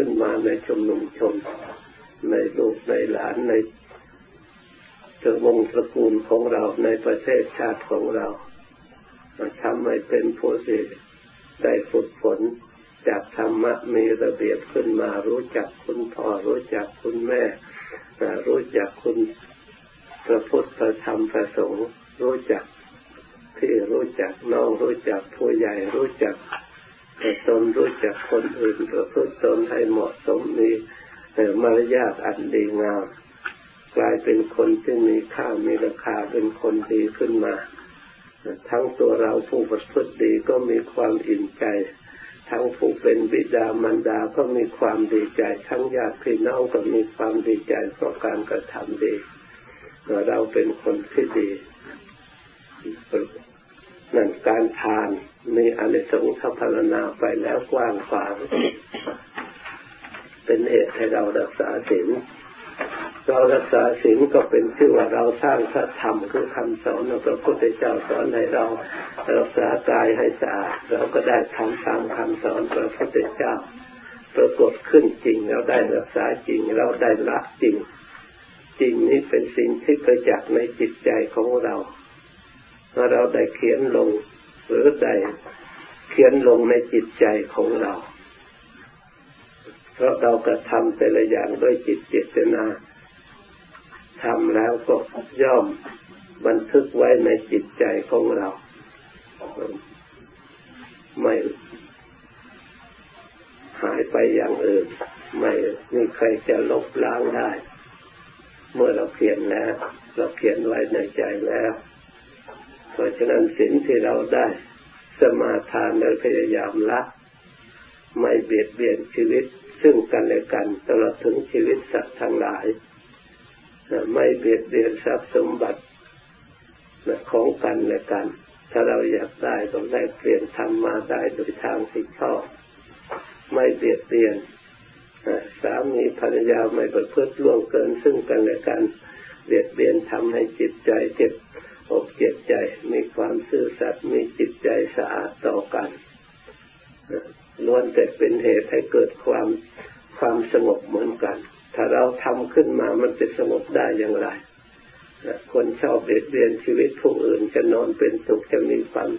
ขึ้นมาในชุมนุมชน ในลูกในหลานในเวงตระกูลของเราในประเทศชาติของเราทำให้เป็นผู้ที่ได้ฝึกฝนจากธรรมะมีระเบียบขึ้นมา รู้จักคุณพ่อรู้จักคุณแม่ รู้จักคุณพระพุทธพระธรรมพระสงฆ์รู้จักพี่รู้จักน้องรู้จักผู้ใหญ่รู้จัก ตนรู้จักคนอื่นประพฤติตนให้เหมาะสมมีมารยาทอันดีงามกลายเป็นคนที่มีค่ามีราคาเป็นคนดีขึ้นมา ทั้งตัวเราผู้ประพฤติดีก็มีความอิ่มใจ ทั้งผู้เป็นบิดามารดาก็มีความดีใจ ทั้งญาติพี่น้องก็มีความดีใจเพราะการกระทำดีเราเป็นคนที่ดีนั่นการทาน มีอนิสงส์ทัพารณาไปแล้วกว้างขวาง เป็นเหตุให้เรารักษาศีลเรารักษาศีลก็เป็นชื่อว่าเราสร้างพระธรรมคือคำสอนของพระพุทธเจ้าสอนให้เรารักษากายให้สะอาดเราก็ได้ทำตามคำสอนพระพุทธเจ้าปรากฏขึ้นจริงเราได้รักษาจริงเราได้ละจริง จริงนี้เป็นสิ่งที่ประจักษ์ในจิตใจของเราเมื่อเราได้เขียนลง หรือได้เขียนลงในจิตใจของเรา เพราะเรากระทำแต่ละอย่างด้วยจิตเจตนาทำแล้วก็ย่อมบันทึกไว้ในจิตใจของเรา ไม่หายไปอย่างอื่น ไม่มีใครจะลบล้างได้ เมื่อเราเขียนแล้ว เราเขียนไว้ในใจแล้ว เพราะฉะนั้นสิ่งที่เราได้สมาทานและพยายามละไม่เบียดเบียนชีวิตซึ่งกันและกันตลอดถึงชีวิตสัตว์ทั้งหลาย ไม่เบียดเบียนทรัพย์สมบัติของกันและกัน ถ้าเราอยากได้ต้องได้เปลี่ยนทำมาได้โดยทางที่ชอบ ไม่เบียดเบียนสามีภรรยาไม่ประพฤติล่วงเกินซึ่งกันและกัน เบียดเบียนทำให้จิตใจเจ็บ อกเจ็บใจ มีความซื่อสัตย์มีจิตใจสะอาดต่อกันล้วนแต่เป็นเหตุให้เกิดความความสงบเหมือนกัน ถ้าเราทำขึ้นมามันจะสงบได้อย่างไร คนชอบเบียดเบียนชีวิตผู้อื่นจะนอนเป็นสุขจะมีความ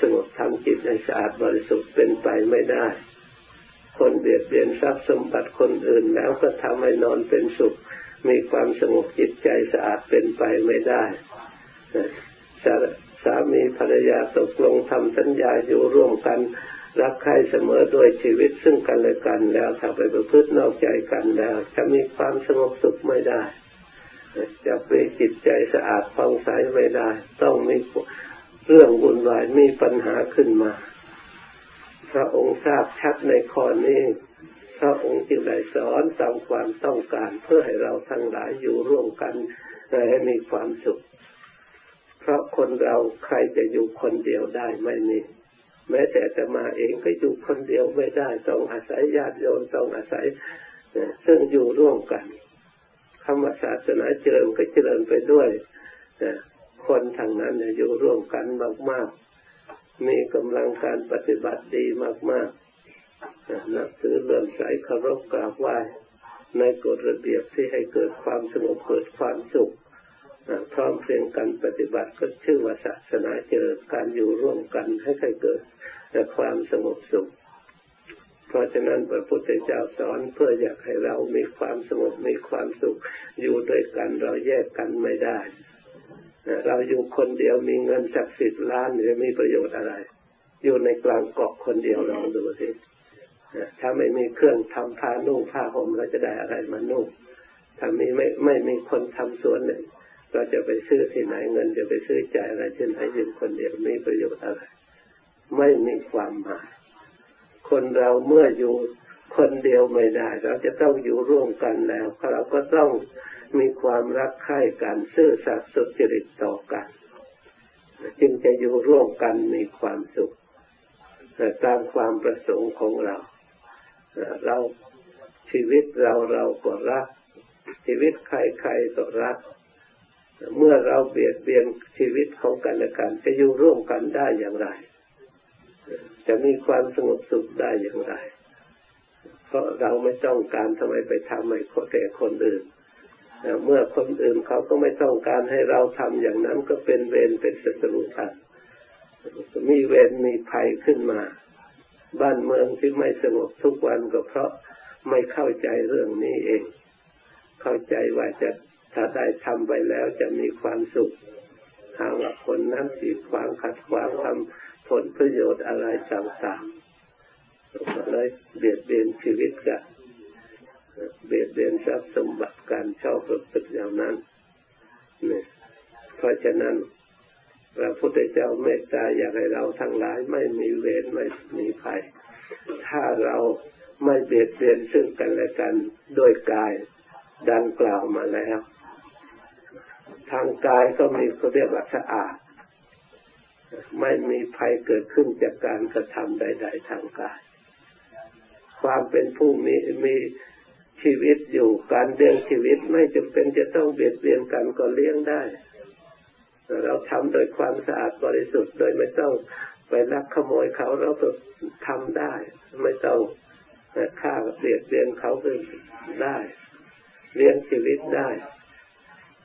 สงบทำจิตในสะอาดบริสุทธิ์เป็นไปไม่ได้ คนเบียดเบียนทรัพย์สมบัติคนอื่นแล้วก็ทำให้นอนเป็นสุข มีความสงบจิตใจสะอาดเป็นไปไม่ได้ สามีภรรยาตกลงทำสัญญาอยู่ร่วมกัน รักใครเสมอโดยชีวิตซึ่งกันและกันแล้วถ้าไปประพฤตินอกใจกันแล้ว จะมีความสงบสุขไม่ได้ จะมีจิตใจสะอาดฟองใสไม่ได้ ต้องมีเรื่องวุ่นวายมีปัญหาขึ้นมา พระองค์ทราบชัดในข้อนี้พระองค์จึงได้สอนตามความต้องการเพื่อให้เราทั้งหลายอยู่ร่วมกันให้มีความสุข เพราะคนเราใครจะอยู่คนเดียวได้ไม่มีแม้แต่จะมาเองก็อยู่คนเดียวไม่ได้ ต้องอาศัยญาติโยมต้องอาศัยซึ่งอยู่ร่วมกันคำว่าศาสนาเจริญก็เจริญไปด้วยคนทางนั้นอยู่ร่วมกันมากๆ มีกำลังการปฏิบัติดีมากๆนับถือเลื่อมใสเคารพกราบไหว้ในกฎระเบียบที่ให้เกิดความสงบเกิดความสุข พร้อมเพรียงกันปฏิบัติก็ชื่อว่าศาสนาเจริญการอยู่ร่วมกันให้ใเกิดแต่ความสงบสุข เพราะฉะนั้นพระพุทธเจ้าสอนเพื่ออยากให้เรามีความสงบมีความสุข อยู่ด้วยกันเราแยกกันไม่ได้ เราอยู่คนเดียวมีเงินสักสิบล้านจะมีประโยชน์อะไร อยู่ในกลางเกาะคนเดียวลองดูสิถ้าไม่มีเครื่องทำผ้านุ่งผ้าห่มเราจะได้อะไรมานุ่งถ้ามีไม่ไม่มีคนทำสวนหนึ่ง เราจะไปซื้อที่ไหนเงินจะไปซื้อจ่ายอะไรเช่นให้ยืมคนเดียวมีประโยชน์อะไร ไม่มีความหมาย คนเราเมื่ออยู่คนเดียวไม่ได้ เราจะต้องอยู่ร่วมกันแล้วเราก็ต้องมีความรักใคร่กันซื่อสัตย์สุจริตต่อกัน จึงจะอยู่ร่วมกันมีความสุขตามความประสงค์ของเรา เราชีวิตเราเราก็รัก ชีวิตใครๆก็รัก เมื่อเราเบียดเบียนชีวิตของกันและกัน จะอยู่ร่วมกันได้อย่างไร จะมีความสงบสุขได้อย่างไร เพราะเราไม่ต้องการทำไมไปทำให้แก่คนอื่น เมื่อคนอื่นเขาก็ไม่ต้องการให้เราทำอย่างนั้นก็เป็นเวรเป็นศัตรูกันมีเวรมีภัยขึ้นมา บ้านเมืองที่ไม่สงบทุกวันก็เพราะไม่เข้าใจเรื่องนี้เอง เข้าใจว่าจะ ถ้าได้ทำไปแล้วจะมีความสุขหาว่าคนนั้นสีขวางขัดขวางทำผลประโยชน์อะไรต่างๆก็เลยเบียดเบียนชีวิตกันเบียดเบียนทรัพย์สมบัติการชอบประพฤติอย่างนั้นนี่เพราะฉะนั้นพระพุทธเจ้าเมตตาอยากให้เราทั้งหลายไม่มีเวรไม่มีภัย ถ้าเราไม่เบียดเบียนซึ่งกันและกันโดยกายดังกล่าวมาแล้ว ทางกายก็มีเขาเรียกว่าสะอาด ไม่มีภัยเกิดขึ้นจากการกระทำใด ๆ ทางกาย ความเป็นผู้มีมีชีวิตอยู่การเลี้ยงชีวิตไม่จำเป็นจะต้องเบียดเบียนกันก็เลี้ยงได้เราทำโดยความสะอาดบริสุทธิ์โดยไม่ต้องไปลักขโมยเขาเราก็ทำได้ ไม่ต้องฆ่าเบียดเบียนเขาก็ได้ เลี้ยงชีวิตได้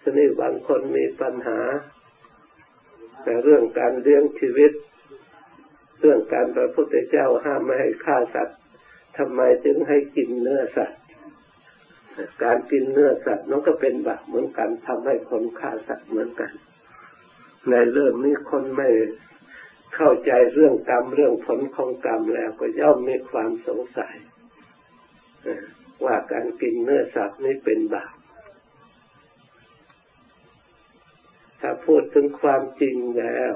ทีนี้บางคนมีปัญหา แต่เรื่องการเลี้ยงชีวิต เรื่องการพระพุทธเจ้าห้ามไม่ให้ฆ่าสัตว์ทำไมจึงให้กินเนื้อสัตว์ การกินเนื้อสัตว์นั่นก็เป็นบาปเหมือนกันทำให้คนฆ่าสัตว์เหมือนกัน ในเรื่องนี้คนไม่เข้าใจเรื่องกรรมเรื่องผลของกรรมแล้วก็ย่อมมีความสงสัยว่าการกินเนื้อสัตว์นี้เป็นบาป ถ้าพูดถึงความจริงแล้ว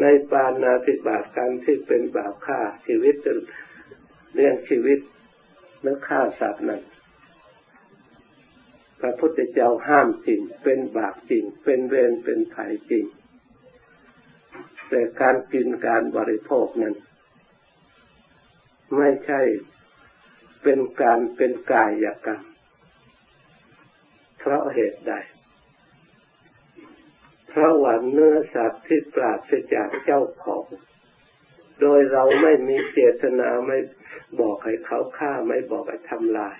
ในปานาธิบาตการที่เป็นบาปฆ่าชีวิตเรื่องชีวิตและฆ่าสัตว์นั้นพระพุทธเจ้าห้ามจริง เป็นบาปจริง เป็นเวรเป็นภัยจริง แต่การกินการบริโภคนั้น ไม่ใช่เป็นการเป็นกายกรรมเพราะเหตุใด เพราะว่าเนื้อสัตว์ที่ปราศจากเจ้าของ โดยเราไม่มีเจตนาไม่บอกให้เขาฆ่าไม่บอกให้ทำลาย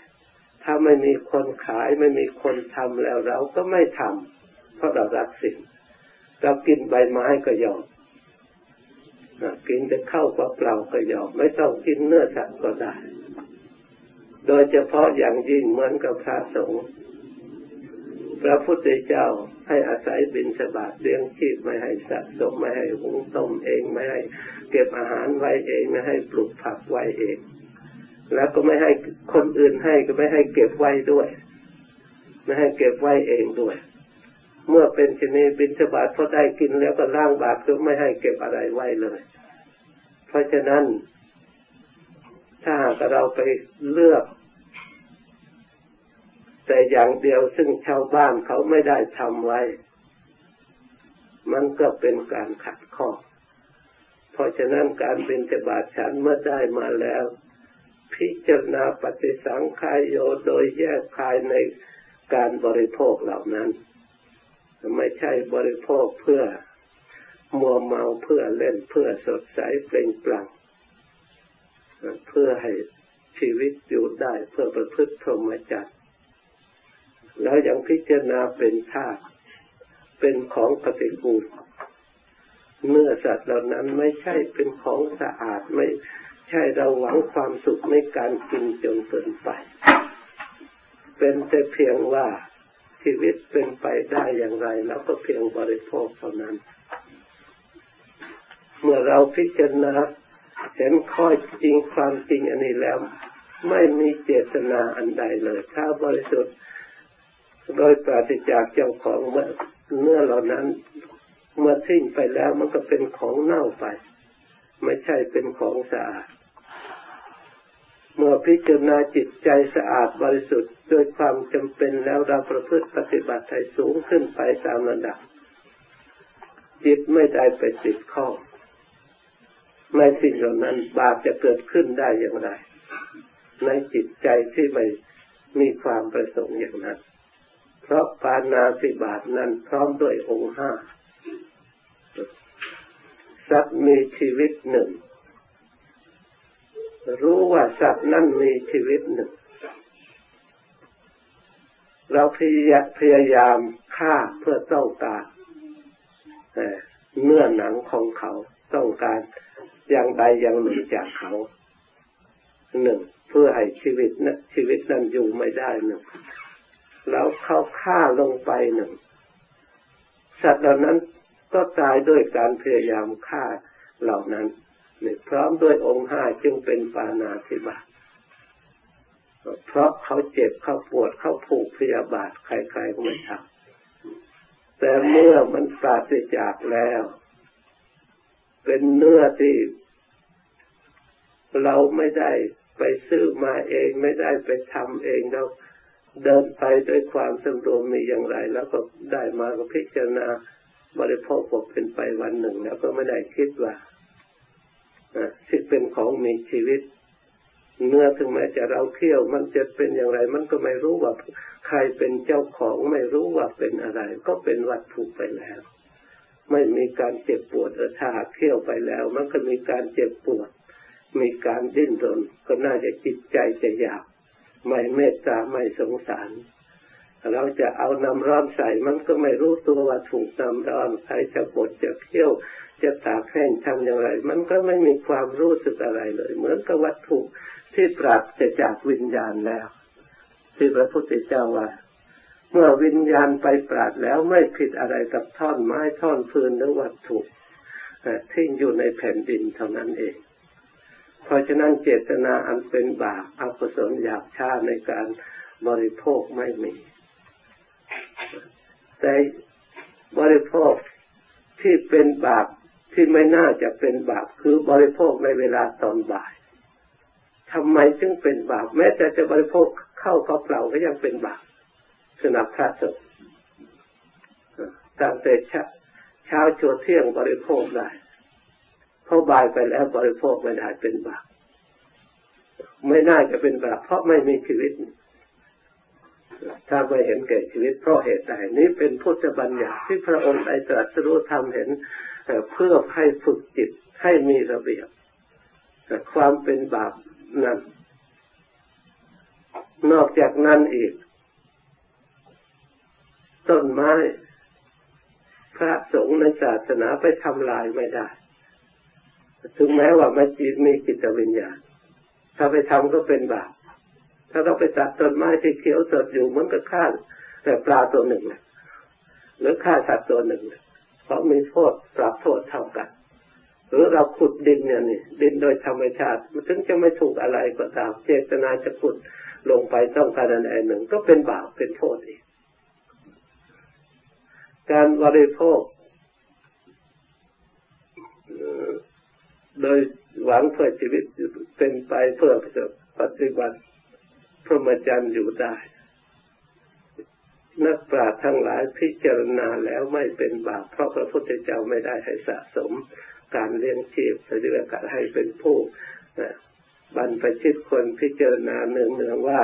ถ้าไม่มีคนขายไม่มีคนทำแล้วเราก็ไม่ทำเพราะเรารักสิ่งเรากินใบไม้ก็ยอมกินแต่ข้าวเปล่าก็ยอมไม่ต้องกินเนื้อสัตว์ก็ได้ โดยเฉพาะอย่างยิ่งเหมือนกับพระสงฆ์พระพุทธเจ้า ให้อาศัยบินสบาทเลี้ยงชีพไม่ให้สะสมไม่ให้หุงต้มเองไม่ให้เก็บอาหารไว้เองไม่ให้ปลูกผักไว้เอง แล้วก็ไม่ให้คนอื่นให้ก็ไม่ให้เก็บไว้ด้วย ไม่ให้เก็บไว้เองด้วย เมื่อเป็นชนีบินสบาทพอได้กินแล้วก็ล่างบาตรก็ไม่ให้เก็บอะไรไว้เลย เพราะฉะนั้นถ้าหากเราไปเลือก แต่อย่างเดียวซึ่งชาวบ้านเขาไม่ได้ทำไว้ มันก็เป็นการขัดข้อ เพราะฉะนั้นการบินเบาทฉันเมื่อได้มาแล้ว พิจารณาปฏิสังขายโยโดยแยกคายในการบริโภคเหล่านั้น ไม่ใช่บริโภคเพื่อมัวเมาเพื่อเล่นเพื่อสดใสเปล่งปลั่งเพื่อให้ชีวิตอยู่ได้เพื่อประพฤติพรหมจรรย์ แล้วยังพิจารณาเป็นธาตุเป็นของปฏิกูลเมื่อสัตว์เหล่านั้นไม่ใช่เป็นของสะอาดไม่ใช่เราหวังความสุขในการกินจนเกินไป เป็นแต่เพียงว่าชีวิตเป็นไปได้อย่างไร แล้วก็เพียงบริโภคเท่านั้น เมื่อเราพิจารณาเห็นข้อจริงความจริงอันนี้แล้ว ไม่มีเจตนาอันใดเลย ถ้าบริสุทธิ์ โดยปราศจากเจ้าของเมื่อเนื้อเหล่านั้น เมื่อทิ้งไปแล้วมันก็เป็นของเน่าไป ไม่ใช่เป็นของสะอาด เมื่อพิจารณาจิตใจสะอาดบริสุทธิ์โดยความจำเป็นแล้วเราประพฤติปฏิบัติให้สูงขึ้นไปตามระดับ จิตไม่ได้ไปติดข้องในสิ่งเหล่านั้นบาปจะเกิดขึ้นได้อย่างไร ในจิตใจที่ไม่มีความประสงค์อย่างนั้น ราะปานาสิบาทนั้นพร้อมด้วยองค์ห้าสัตว์มีชีวิตหนึ่ง รู้ว่าสัตว์นั้นมีชีวิตหนึ่ง เราพยายามฆ่าเพื่อต้องการเนื้อหนังของเขาต้องการอย่างใดอย่างหนึ่งจากเขาหนึ่งเพื่อให้ชีวิตนะชีวิตนั้นอยู่ไม่ได้หนึ่ง แล้วเขาฆ่าลงไปหนึ่ง สัตว์เหล่านั้นก็ตายด้วยการพยายามฆ่าเหล่านั้นนี่พร้อมด้วยองค์ห้าจึงเป็นปานาธิบาตเพราะเขาเจ็บเขาปวดเขาผูกพยาบาทใครๆก็ไม่ทำแต่เมื่อมันปราศจากแล้ว เป็นเนื้อที่เราไม่ได้ไปซื้อมาเองไม่ได้ไปทำเองเรา เดินไปด้วยความสำรวมมีอย่างไร แล้วก็ได้มาก็พิจารณาบริโภคก็เป็นไปวันหนึ่ง แล้วก็ไม่ได้คิดว่าที่เป็นของมีชีวิต เนื้อถึงแม้จะเราเคี่ยว มันจะเป็นอย่างไร มันก็ไม่รู้ว่าใครเป็นเจ้าของไม่รู้ว่าเป็นอะไร ก็เป็นวัตถุไปแล้ว ไม่มีการเจ็บปวดถ้าเคี่ยวไปแล้ว มันก็มีการเจ็บปวด มีการดิ้นรนก็น่าจะจิตใจจะหยาบ ไม่เมตตาไม่สงสาร เราจะเอาน้ำร้อนใส่มันก็ไม่รู้ตัวว่าถูกน้ำร้อนใครจะบดจะเคี่ยวจะตากแห้งทำอย่างไร มันก็ไม่มีความรู้สึกอะไรเลย เหมือนกับวัตถุที่ปราศจากวิญญาณแล้ว ที่พระพุทธเจ้าว่า เมื่อวิญญาณไปปราดแล้วไม่ผิดอะไรกับท่อนไม้ท่อนฟืนหรือวัตถุที่อยู่ในแผ่นดินเท่านั้นเอง เพราะฉะนั้นเจตนาอันเป็นบาปอกุศลหยาบช้าในการบริโภคไม่มี แต่บริโภคที่เป็นบาปที่ไม่น่าจะเป็นบาปคือบริโภคในเวลาตอนบ่ายทำไมจึงเป็นบาปแม้แต่จะบริโภคเข้าเขาเปล่าก็ยังเป็นบาปสนับพระสงฆ์ตั้งแต่เช้าจนเที่ยงบริโภคได้ พอบ่ายไปแล้วบริโภคไม่ได้เป็นบาปไม่น่าจะเป็นบาปเพราะไม่มีชีวิต ถ้าไม่เห็นแก่ชีวิตเพราะเหตุใดนี้เป็นพุทธบัญญัติที่พระองค์ได้ตรัสรู้ทำเห็นเพื่อให้ฝึกจิตให้มีระเบียบแต่ความเป็นบาปนั้น นอกจากนั้นอีก ต้นไม้ พระสงฆ์ในศาสนาไปทำลายไม่ได้ ถึงแม้ว่าไมันจิตมีจิตวิญญาณ ถ้าไปทำก็เป็นบาป ถ้าเราไปตัดต้นไม้ที่เขียวสดอยู่มันก็ฆ่าแต่ปลาตัวหนึ่งหรือฆ่าสัตว์ตัวหนึ่งเพราะมีโทษปรับโทษเท่ากัน หรือเราขุดดินเนี่ยนี่ดินโดยธรรมชาติมันถึงจะไม่ถูกอะไรก็ตาม เจตนาจะขุดลงไปต้องการอะไรหนึ่ง ก็เป็นบาปเป็นโทษอีกการบริโภค โดยหวังเพื่อชีวิตเป็นไปเพื่อปฏิบัติพรหมจรรย์อยู่ได้ นักปราชญ์ทั้งหลายพิจารณาแล้วไม่เป็นบาปเพราะพระพุทธเจ้าไม่ได้ให้สะสมการเลี้ยงชีพหรือการให้เป็นผู้บรรพชิตคนพิจารณาเนืองเนืองว่า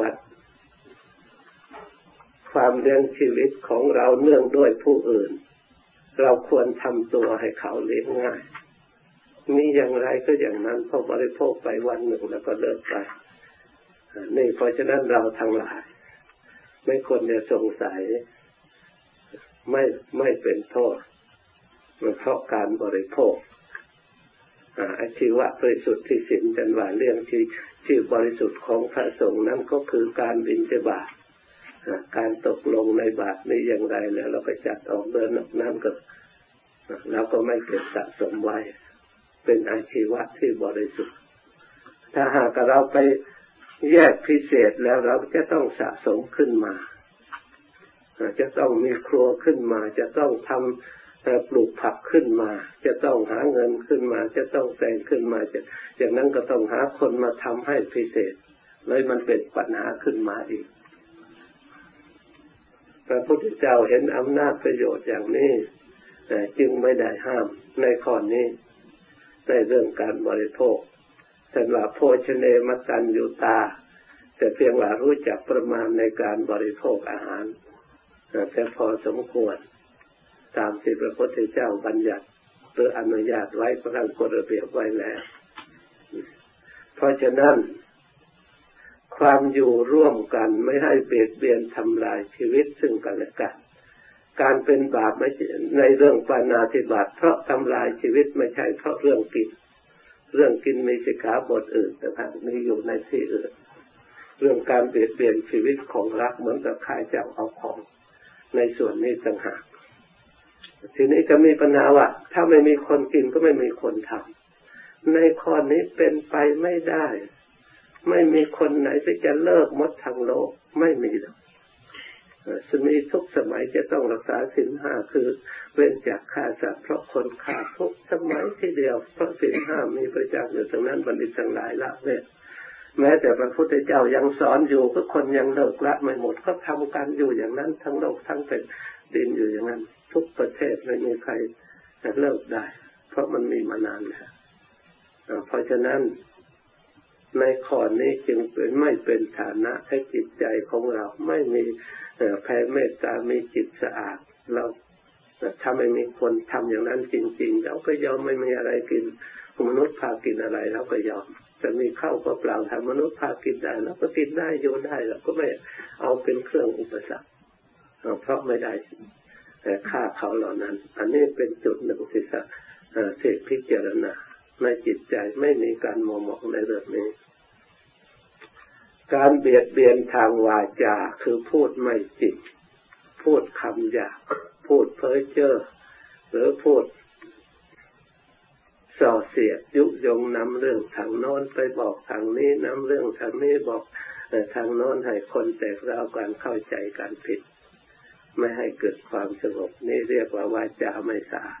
บัตรความเลี้ยงชีวิตของเราเนื่องด้วยผู้อื่น เราควรทำตัวให้เขาเลี้ยงง่าย มีอย่างไรก็อย่างนั้นพอบริโภคไปวันหนึ่งแล้วก็เลิกไปนี่เพราะฉะนั้นเราทั้งหลาย ไม่ควรจะสงสัย ไม่ไม่เป็นโทษเพราะการบริโภคอาชีวะบริสุทธิ์ที่สินจันว่าเรื่องที่ที่บริสุทธิ์ของพระสงฆ์นั้นก็คือการบินจบาทการตกลงในบาทนี้อย่างไรแล้ว เราก็จัดออกเดินออกน้ำก็แล้วก็ไม่เก็บสะสมไว้ เป็นอาชีวะที่บริสุทธิ์ ถ้าหากเราไปแยกพิเศษแล้วเราจะต้องสะสมขึ้นมา จะต้องมีครัวขึ้นมา จะต้องทำปลูกผักขึ้นมา จะต้องหาเงินขึ้นมา จะต้องแต่งขึ้นมาจะอย่างนั้นก็ต้องหาคนมาทำให้พิเศษ เลยมันเป็นปัญหาขึ้นมาอีกพระพุทธเจ้าเห็นอำนาจประโยชน์อย่างนี้จึงไม่ได้ห้ามในข้อนี้ ในเรื่องการบริโภคสำหรับโภชเนมตันยูตา แต่เพียงว่ารู้จักประมาณในการบริโภคอาหารแต่พอสมควรตามที่พระพุทธเจ้าบัญญัติหรืออนุญาตไว้พระกฎระเบียบไว้แล้ว เพราะฉะนั้น ความอยู่ร่วมกันไม่ให้เบียดเบียนทำลายชีวิตซึ่งกันและกัน การเป็นบาปไม่ในเรื่องปานาธิบาตเพราะทำลายชีวิตไม่ใช่เพราะเรื่องกิน เรื่องกินมีสิกขาบทอื่นแต่ทางมีอยู่ในที่อื่น เรื่องการเบียดเบียนชีวิตของรักเหมือนกับขายเจ้าเอาของ ในส่วนนี้ต่างหากทีนี้ก็มีปัญหาว่าถ้าไม่มีคนกินก็ไม่มีคนทำในข้อนี้เป็นไปไม่ได้ ไม่มีคนไหนที่จะเลิกมดทางโลกไม่มีหรอก สมีทุกสมัยจะต้องรักษาสินห้าคือเว้นจากฆ่าสัตว์เพราะคนฆ่าทุกสมัยที่เดียวเพราะสินห้ามีประจักษ์อยู่ตรงนั้นบัณฑิตทั้งหลายละเนี่ยแม้แต่พระพุทธเจ้ายังสอนอยู่ก็คนยังเลิกละไม่หมดก็ทำกันอยู่อย่างนั้นทั้งโลกทั้งเป็นดินอยู่อย่างนั้น ทุกประเทศไม่มีใครจะเลิกได้ เพราะมันมีมานานแล้วเพราะฉะนั้น ในข้อนี้จึงเป็นไม่เป็นฐานะให้จิตใจของเราไม่มีแผ่เมตตามีจิตสะอาด เราถ้าไม่มีคนทำอย่างนั้นจริง ๆ เราก็ยอมไม่มีอะไรกินมนุษย์พากินอะไรเราก็ยอมจะมีข้าวก็เปล่าทำมนุษย์พากินได้เราก็กินได้โยนได้เราก็ไม่เอาเป็นเครื่องอุปสรรคเพราะไม่ได้ฆ่าเขาเหล่านั้น อันนี้เป็นจุดหนึ่งที่สัเสกพิจารณา ในจิตใจไม่มีการมองมองในเรื่องนี้ การเบียดเบียนทางวาจาคือพูดไม่จริงพูดคำหยาบพูดเพ้อเจ้อหรือพูดส่อเสียดยุยงนำเรื่องทางโน้นไปบอกทางนี้นำเรื่องทางนี้บอกทางโน้นให้คนแตกเราการเข้าใจการผิด ไม่ให้เกิดความสงบนี่เรียกว่าวาจาไม่สะอาด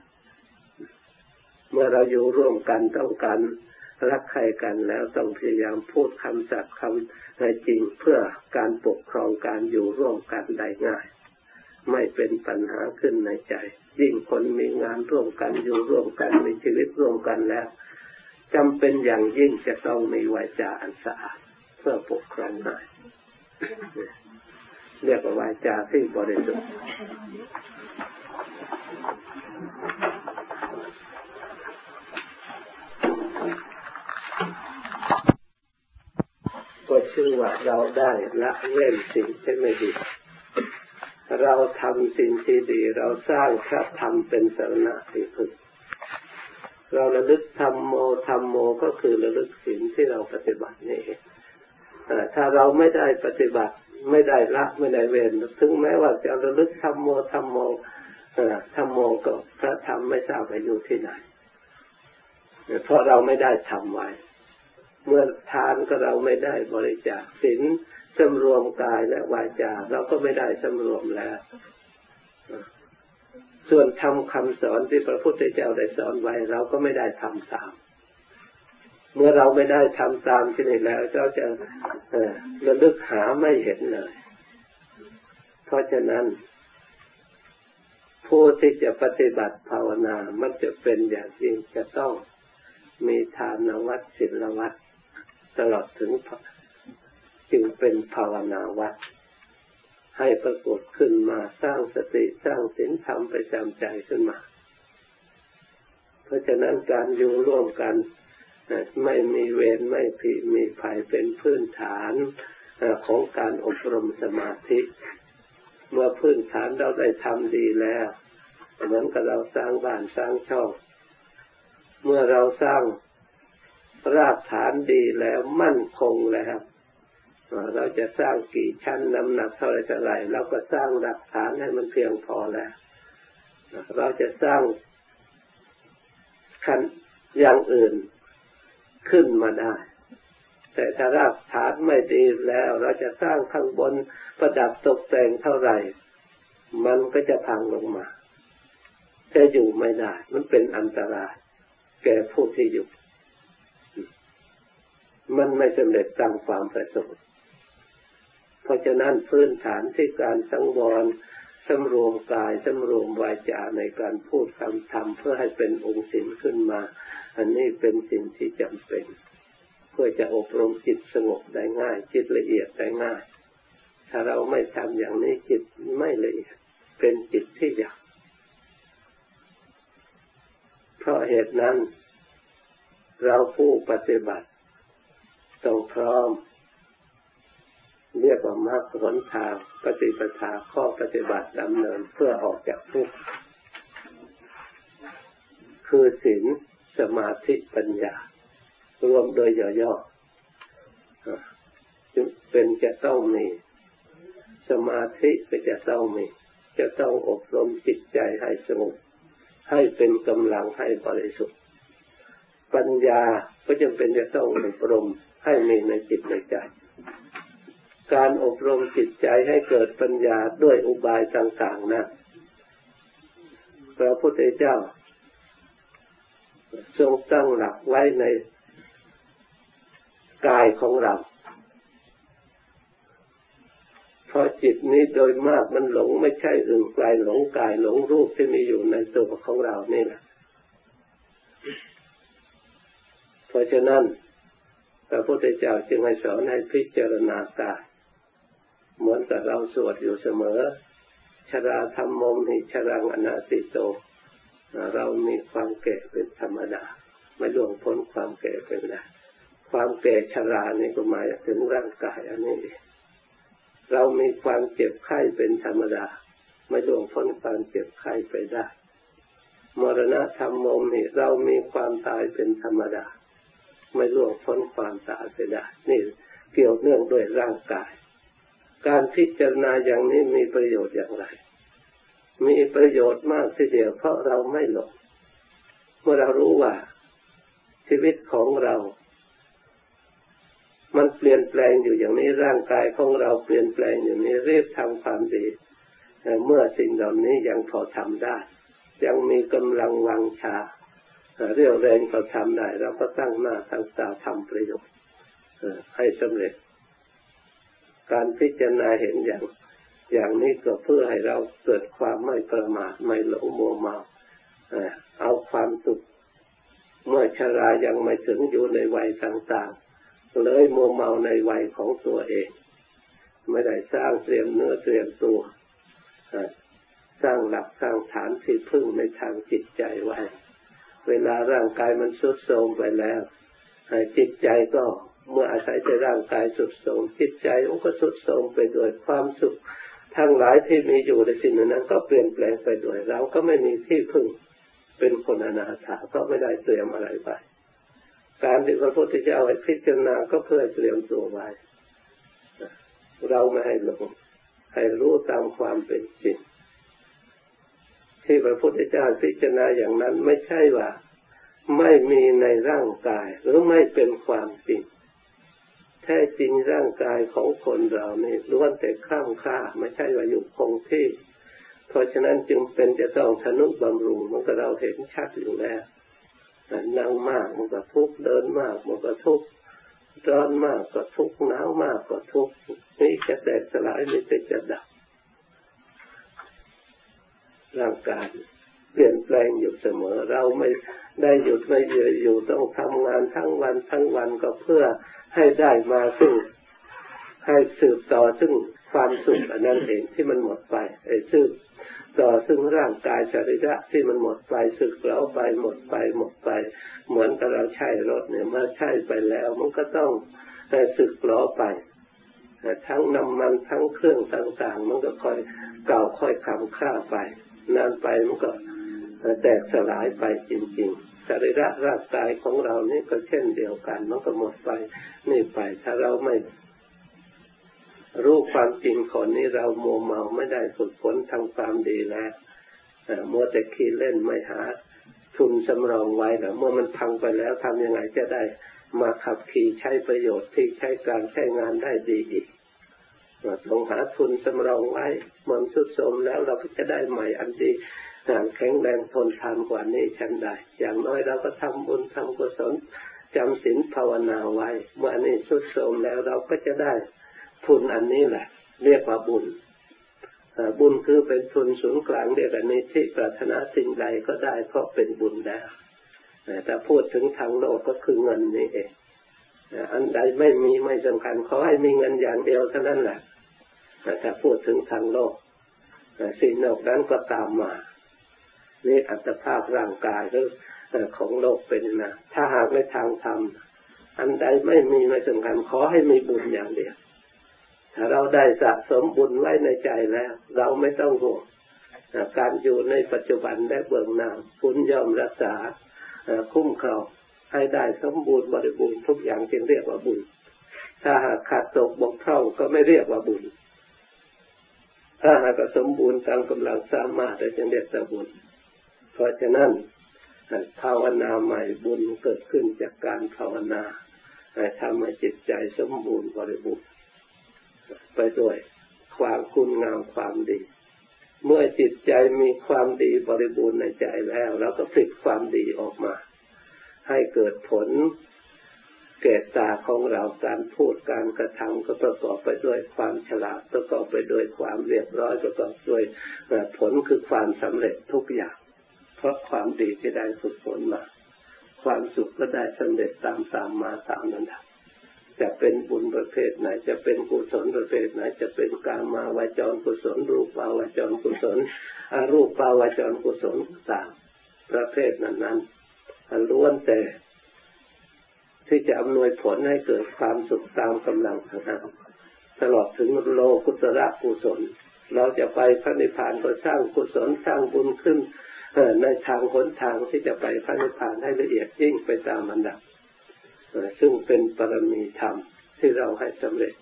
มื่อเราอยู่ร่วมกันต้องการรักใครกันแล้วต้องพยายามพูดคำสัตย์คำให้จริงเพื่อการปกครองการอยู่ร่วมกันได้ง่าย ไม่เป็นปัญหาขึ้นในใจ ยิ่งคนมีงานร่วมกันอยู่ร่วมกันมีชีวิตร่วมกันแล้วจำเป็นอย่างยิ่งจะต้องมีวาจาอันสะอาดเพื่อปกครองง่ายเรียกว่าวาจาที่บริสุทธิ์ ก็ชื่อว่าเราได้ละเว้นสิ่งที่ไม่ดีเราทำสิ่งที่ดี เราสร้างพระธรรมเป็นสาระที่พึ่งเราระลึกธรรมโมธรรมโมก็คือระลึกสิ่งที่เราปฏิบัตินี่ถ้าเราไม่ได้ปฏิบัติไม่ได้ละไม่ได้เว้นถึงแม้ว่าจะระลึกธรรมโมธรรมโมธรรมโมก็พระธรรมไม่ทราบไปอยู่ที่ไหนเพราะเราไม่ได้ทำไว้ เมื่อทานก็เราไม่ได้บริจาคศีลสำรวมกายและวาจาเราก็ไม่ได้สำรวมแล้ว ส่วนทำคำสอนที่พระพุทธเจ้าได้สอนไว้ เราก็ไม่ได้ทำตาม เมื่อเราไม่ได้ทำตามที่นี่แล้วเราจะระลึกหาไม่เห็นเลย เพราะฉะนั้นผู้ที่จะปฏิบัติภาวนา มันจะเป็นอย่างยิ่งจะต้องมีทานวัดศีลวัด ตลอดถึงจึงเป็นภาวนาวัดให้ปรากฏขึ้นมาสร้างสติสร้างศีลธรรมประจำใจขึ้นมา เพราะฉะนั้นการอยู่ร่วมกันไม่มีเวรไม่ผิมีภัยเป็นพื้นฐานของการอบรมสมาธิ เมื่อพื้นฐานเราได้ทำดีแล้วเหมือนกับเราสร้างบ้านสร้างช่อง เมื่อเราสร้าง รากฐานดีแล้วมั่นคงแล้วเราจะสร้างกี่ชั้นน้ำหนักเท่าไรเท่าไรเราก็สร้างหลักฐานให้มันเพียงพอแล้วเราจะสร้างขั้นอย่างอื่นขึ้นมาได้ แต่ถ้ารากฐานไม่ดีแล้ว เราจะสร้างข้างบนประดับตกแต่งเท่าไหร่ มันก็จะพังลงมาจะอยู่ไม่ได้ มันเป็นอันตราย แก่ผู้ที่อยู่ มันไม่สำเร็จตามความประสงค์ เพราะฉะนั้นพื้นฐานที่การสังวรสำรวมกายสำรวมวาจาในการพูดคำธรรมเพื่อให้เป็นองค์ศิลขึ้นมา อันนี้เป็นสิ่งที่จำเป็น เพื่อจะอบรมจิตสงบได้ง่าย จิตละเอียดได้ง่าย ถ้าเราไม่ทำอย่างนี้จิตไม่ละเอียดเป็นจิตที่หยาบเพราะเหตุนั้น เราผู้ปฏิบัติ ต้องพร้อม เรียกว่ามรรคผลทางปฏิปทาข้อปฏิบัติดำเนินเพื่อออกจากทุกข์คือศีลสมาธิปัญญา รวมโดยย่อๆเป็นจะต้องมี สมาธิก็จะต้องมี จะต้องอบรมจิตใจให้สงบให้เป็นกำลังให้บริสุทธิ์ ปัญญาก็จำเป็นจะต้องอบรม ให้มีในจิตในใจ การอบรมจิตใจให้เกิดปัญญาด้วยอุบายต่างๆนะพระพุทธเจ้า ทรงตั้งหลักไว้ในกายของเราเพราะจิตนี้โดยมากมันหลงไม่ใช่อื่นไกลหลงกายหลงรูปที่มีอยู่ในตัวของเรานี่แหละเพราะฉะนั้น พระพุทธเจ้าจึงให้สอนให้พิจารณากายเหมือนกับเราสวดอยู่เสมอ ชราธรรมมหิชรังอนาติโต เรามีความแก่เป็นธรรมดา ไม่ล่วงพ้นความแก่เป็นได้ความแก่ชรานี่ก็หมายถึงร่างกายอันนี้ เรามีความเจ็บไข้เป็นธรรมดา ไม่ล่วงพ้นความเจ็บไข้ไปได้ มรณะธรรมโมนี่เรามีความตายเป็นธรรมดา ไม่ล่วงพ้นความตายไปได้นี่เกี่ยวเนื่องด้วยร่างกาย การพิจารณาอย่างนี้มีประโยชน์อย่างไร มีประโยชน์มากทีเดียวเพราะเราไม่หลงเมื่อเรารู้ว่า ชีวิตของเรา มันเปลี่ยนแปลงอยู่อย่างนี้ร่างกายของเราเปลี่ยนแปลงอย่างนี้รีบทำความดีเมื่อสิ่งเหล่านี้ยังพอทำได้ ยังมีกำลังวังชา เรียวแรงก็ทำได้เราก็ตั้งหน้าตั้งตาทำประโยชน์ให้สำเร็จ การพิจารณาเห็นอย่าง อย่างนี้ก็เพื่อให้เราเกิดความไม่ประมาทไม่หลงมัวเมาเอาความสุขเมื่อชรายังไม่ถึงอยู่ในวัยต่างๆ เลยมัวเมาในวัยของตัวเอง ไม่ได้สร้างเตรียมเนื้อเตรียมตัว สร้างหลักสร้างฐานที่พึ่งในทางจิตใจไว้ เวลาร่างกายมันสุดโทรมไปแล้วจิตใจก็เมื่ออาศัยแต่ร่างกายสุดโทรมจิตใจมันก็สุดโทรมไปโดยความสุขทั้งหลายที่มีอยู่ในสิ่งนั้นก็เปลี่ยนแปลงไปด้วยเราก็ไม่มีที่พึ่งเป็นคนอนาถาก็ไม่ได้เตรียมอะไรไป การที่พระพุทธเจ้าให้พิจารณาก็เพื่อเตรียมตัวไว้เราไม่ให้หลงให้รู้ตามความเป็นจริง ที่พระพุทธเจ้าพิจารณาอย่างนั้นไม่ใช่ว่าไม่มีในร่างกาย หรือไม่เป็นความจริง แท้จริงร่างกายของคนเรานี่ล้วนแต่ข้ามค่า ไม่ใช่ว่าอยู่คงที่ เพราะฉะนั้นจึงเป็นจะต้องทนุบำรุงมันก็เราเห็นชัดอยู่แล้วนั่งมากมันก็ทุกเดินมากมันก็ทุกร้อนมากก็ทุกหนาวมากก็ทุกนี่จะแตกสลายไม่เป็นจะดับ ร่างกายเปลี่ยนแปลงอยู่เสมอ เราไม่ได้หยุดไม่เยืออยู่ต้องทำงานทั้งวันทั้งวันก็เพื่อให้ได้มาซึ่งให้สืบต่อซึ่งความสุขอันนั้นเองที่มันหมดไปไอ้สืบต่อซึ่งร่างกายสรีระที่มันหมดไปสึกแล้วไปหมดไปหมดไป เหมือนกับเราใช้รถเนี่ยเมื่อใช้ไปแล้ว มันก็ต้องสึกล้อไปทั้งน้ำมันทั้งเครื่องต่าง ๆ มันก็ค่อยเก่าค่อยคำค่าไป นานไปมันก็แตกสลายไปจริง ๆสรีระร่างกายของเรานี่ก็เช่นเดียวกัน มันก็หมดไปนี่ไป ถ้าเราไม่รู้ความจริงคนนี้เราโมเมาไม่ได้ฝึกฝนทางความดีแล้วมัวแต่ขี้เล่นไม่หา ทุนสำรองไว้แล้วเมื่อมันพังไปแล้วทำยังไงจะได้มาขับขี่ใช้ประโยชน์ที่ใช้การใช้งานได้ดีอีก ต้องหาทุนสำรองไว้มันสุดสมแล้วเราก็จะได้ใหม่อันดีแข็งแรงทนทานกว่านี้ฉันได้ อย่างน้อยเราก็ทำบุญทำกุศลจำศีลภาวนาไว้เมื่อนี้สุดโทมแล้วเราก็จะได้ทุนอันนี้แหละ เรียกว่าบุญบุญคือเป็นทุนศูนย์กลางเรียวกันนี้ที่ปรารถนาสิ่งใดก็ได้เพราะเป็นบุญแล้วแต่พูดถึงทางโลกก็คือเงินนี่เอง อันใดไม่มีไม่สำคัญขอให้มีเงินอย่างเดียวเท่านั้นแหละแต่พูดถึงทางโลกสิ่งนอกนั้นก็ตามมานี่อัตภาพร่างกายหรือของโลกเป็นนะถ้าหากในทางธรรมอันใดไม่มีไม่สำคัญขอให้มีบุญอย่างเดียวถ้าเราได้สะสมบุญไว้ในใจแล้ว เราไม่ต้องห่วงการอยู่ในปัจจุบันและเบื้องหน้าบุญย่อมรักษาคุ้มครอง ให้ได้สมบูรณ์บริบูรณ์ทุกอย่างจึงเรียกว่าบุญ ถ้าหากขาดตกบกพร่องก็ไม่เรียกว่าบุญ ถ้าหากสมบูรณ์ตามกำลังสามารถจึงเรียกว่าบุญ เพราะฉะนั้นภาวนาใหม่บุญเกิดขึ้นจากการภาวนาทำให้จิตใจสมบูรณ์บริบูรณ์ไปด้วยความคุณงามความดี เมื่อจิตใจมีความดีบริบูรณ์ในใจแล้ว เราก็ผลิตความดีออกมา ให้เกิดผลเกตตาของเราการพูดการกระทำก็ประกอบไปด้วยความฉลาดประกอบไปด้วยความเรียบร้อยประกอบด้วยผลคือความสำเร็จทุกอย่าง เพราะความดีที่ได้ฝึกฝนมา ความสุขก็ได้สำเร็จตามตามมาตามนั้นจะเป็นบุญประเภทไหน จะเป็นกุศลประเภทไหน จะเป็นการมาวาจรกุศล รูปปาวาจรกุศลอรูปปาวาจรกุศลต่างประเภทนั้นนั้น ล้วนแต่ ที่จะอำนวยผลให้เกิดความสุขตามกำลังของเราตลอดถึงโลกุตระกุศล เราจะไปพระนิพพานก็สร้างกุศลสร้างบุญขึ้นในทางหนทางที่จะไปพระนิพพานให้ละเอียดยิ่งไปตามมันดับซึ่งเป็นปรมีธรรมที่เราให้สำเร็จ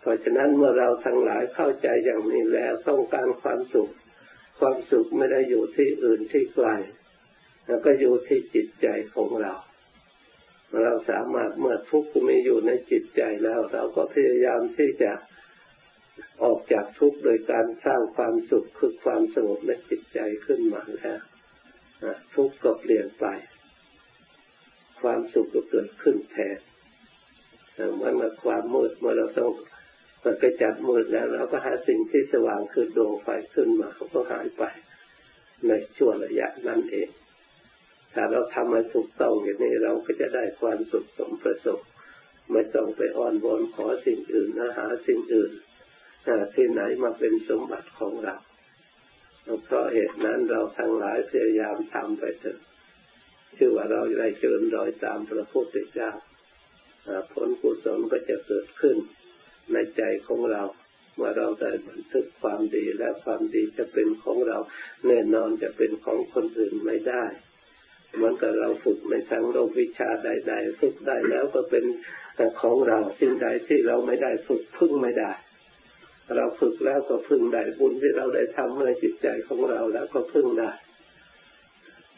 เพราะฉะนั้นเมื่อเราทั้งหลายเข้าใจอย่างนี้แล้วต้องการความสุข ความสุขไม่ได้อยู่ที่อื่นที่ไกล แล้วก็อยู่ที่จิตใจของเรา เราสามารถเมื่อทุกข์มีอยู่ในจิตใจแล้ว เราก็พยายามที่จะออกจากทุกข์โดยการสร้างความสุขคือความสงบในจิตใจขึ้นมาแล้วทุกข์ก็เปลี่ยนไป ความสุขก็เกิดขึ้นแทนเหมือนกับความมืดเมื่อเราต้องมันไปจับมืดแล้วเราก็หาสิ่งที่สว่างคือดวงไฟขึ้นมาเขาก็หายไป ในช่วงระยะนั้นเอง ถ้าเราทำให้ถูกต้องอย่างนี้เราก็จะได้ความสุขสมประสบไม่ต้องไปอ้อนวอนขอสิ่งอื่นหาสิ่งอื่นที่ไหนมาเป็นสมบัติของเราเพราะเหตุนั้นเราทั้งหลายพยายามทำไปเถอะชื่อว่าเราได้เชิญรอยตามพระพุทธเจ้าผลกุศลก็จะเกิดขึ้นในใจของเราเมื่อเราได้บันทึกความดีและความดีจะเป็นของเราแน่นอนจะเป็นของคนอื่นไม่ได้ เหมือนกับเราฝึกในทางโลกวิชาใด ๆ ฝึกได้แล้วก็เป็นของเราสิ่งใดที่เราไม่ได้ฝึกพึ่งไม่ได้ เราฝึกแล้วก็พึ่งได้บุญที่เราได้ทำในจิตใจของเราแล้วก็พึ่งได้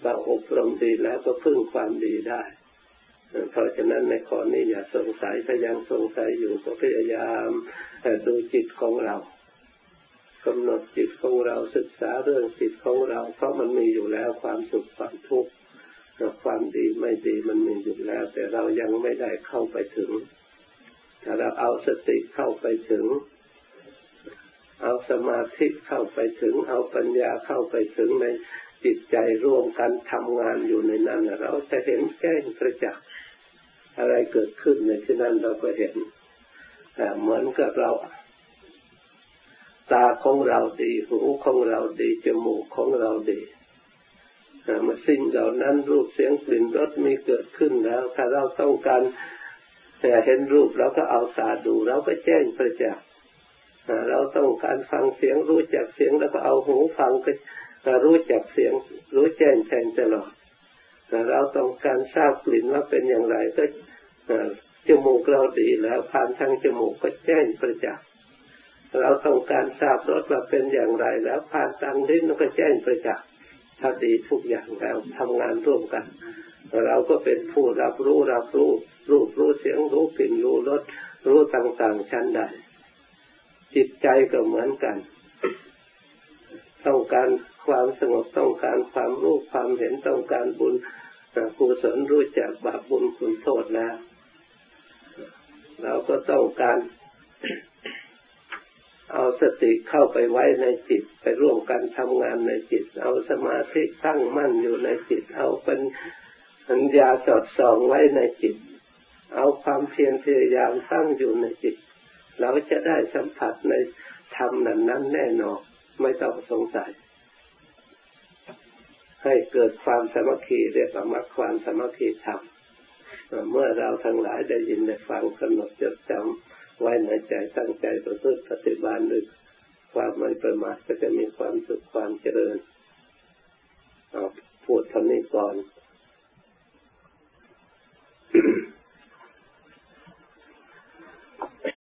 เราอบรมดีแล้วก็พึ่งความดีได้ เพราะฉะนั้นในข้อนี้อย่าสงสัยถ้ายังสงสัยอยู่ก็พยายามดูจิตของเรากำหนดจิตของเราศึกษาเรื่องจิตของเรา เพราะมันมีอยู่แล้วความสุขความทุกข์ ความดีไม่ดีมันมีอยู่แล้ว แต่เรายังไม่ได้เข้าไปถึง ถ้าเราเอาสติเข้าไปถึง เอาสมาธิเข้าไปถึง เอาปัญญาเข้าไปถึงในจิตใจร่วมกันทำงานอยู่ในนั้นเราจะเห็นแก้งประจักษ์อะไรเกิดขึ้นในที่นั้นเราก็เห็นเหมือนกับเรา ตาของเราดีหูของเราดีจมูกของเราดี มาสิ่งเหล่านั้นรูปเสียงกลิ่นรสมีเกิดขึ้นแล้ว ถ้าเราต้องการแต่เห็นรูปเราก็เอาตาดูเราก็แจ้งประจักษ์เราต้องการฟังเสียงรู้จักเสียงแล้วก็เอาหูฟังก็รู้จักเสียง รู้แจ้งแทงตลอดเราต้องการทราบกลิ่นว่าเป็นอย่างไรก็จมูกเราดีแล้วผ่านทางจมูกก็แจ้งประจักษ์เราต้องการทราบรสว่าเป็นอย่างไรแล้วผ่านทางลิ้นก็แจ้งประจักษ์ ถ้าดีทุกอย่างแล้วทำงานร่วมกัน เราก็เป็นผู้รับรู้รับรู้รูปรู้เสียงรู้กลิ่นรู้รสรู้ต่างๆชั้นใดจิตใจก็เหมือนกัน ต้องการความสงบต้องการความรู้ความเห็นต้องการบุญกุศลรู้จักบาปบุญคุณโทษแล้วเราก็ต้องการ เอาสติเข้าไปไว้ในจิตไปร่วมกันทำงานในจิต เอาสมาธิตั้งมั่นอยู่ในจิต เอาเป็นปัญญาสอดส่องไว้ในจิต เอาความเพียรพยายามตั้งอยู่ในจิต เราจะได้สัมผัสในธรรมนั้นนั้นแน่นอนไม่ต้องสงสัย ให้เกิดความสมัคคีเรียกว่ามรรคความสมัคคีธรรมเมื่อเราทั้งหลายได้ยินได้ฟังกำหนดจดจำ ไว้ในใจตั้งใจประพฤติปฏิบัติด้วยความไม่ประมาทก็จะมีความสุขความเจริญเอาพูดทำนี้ก่อน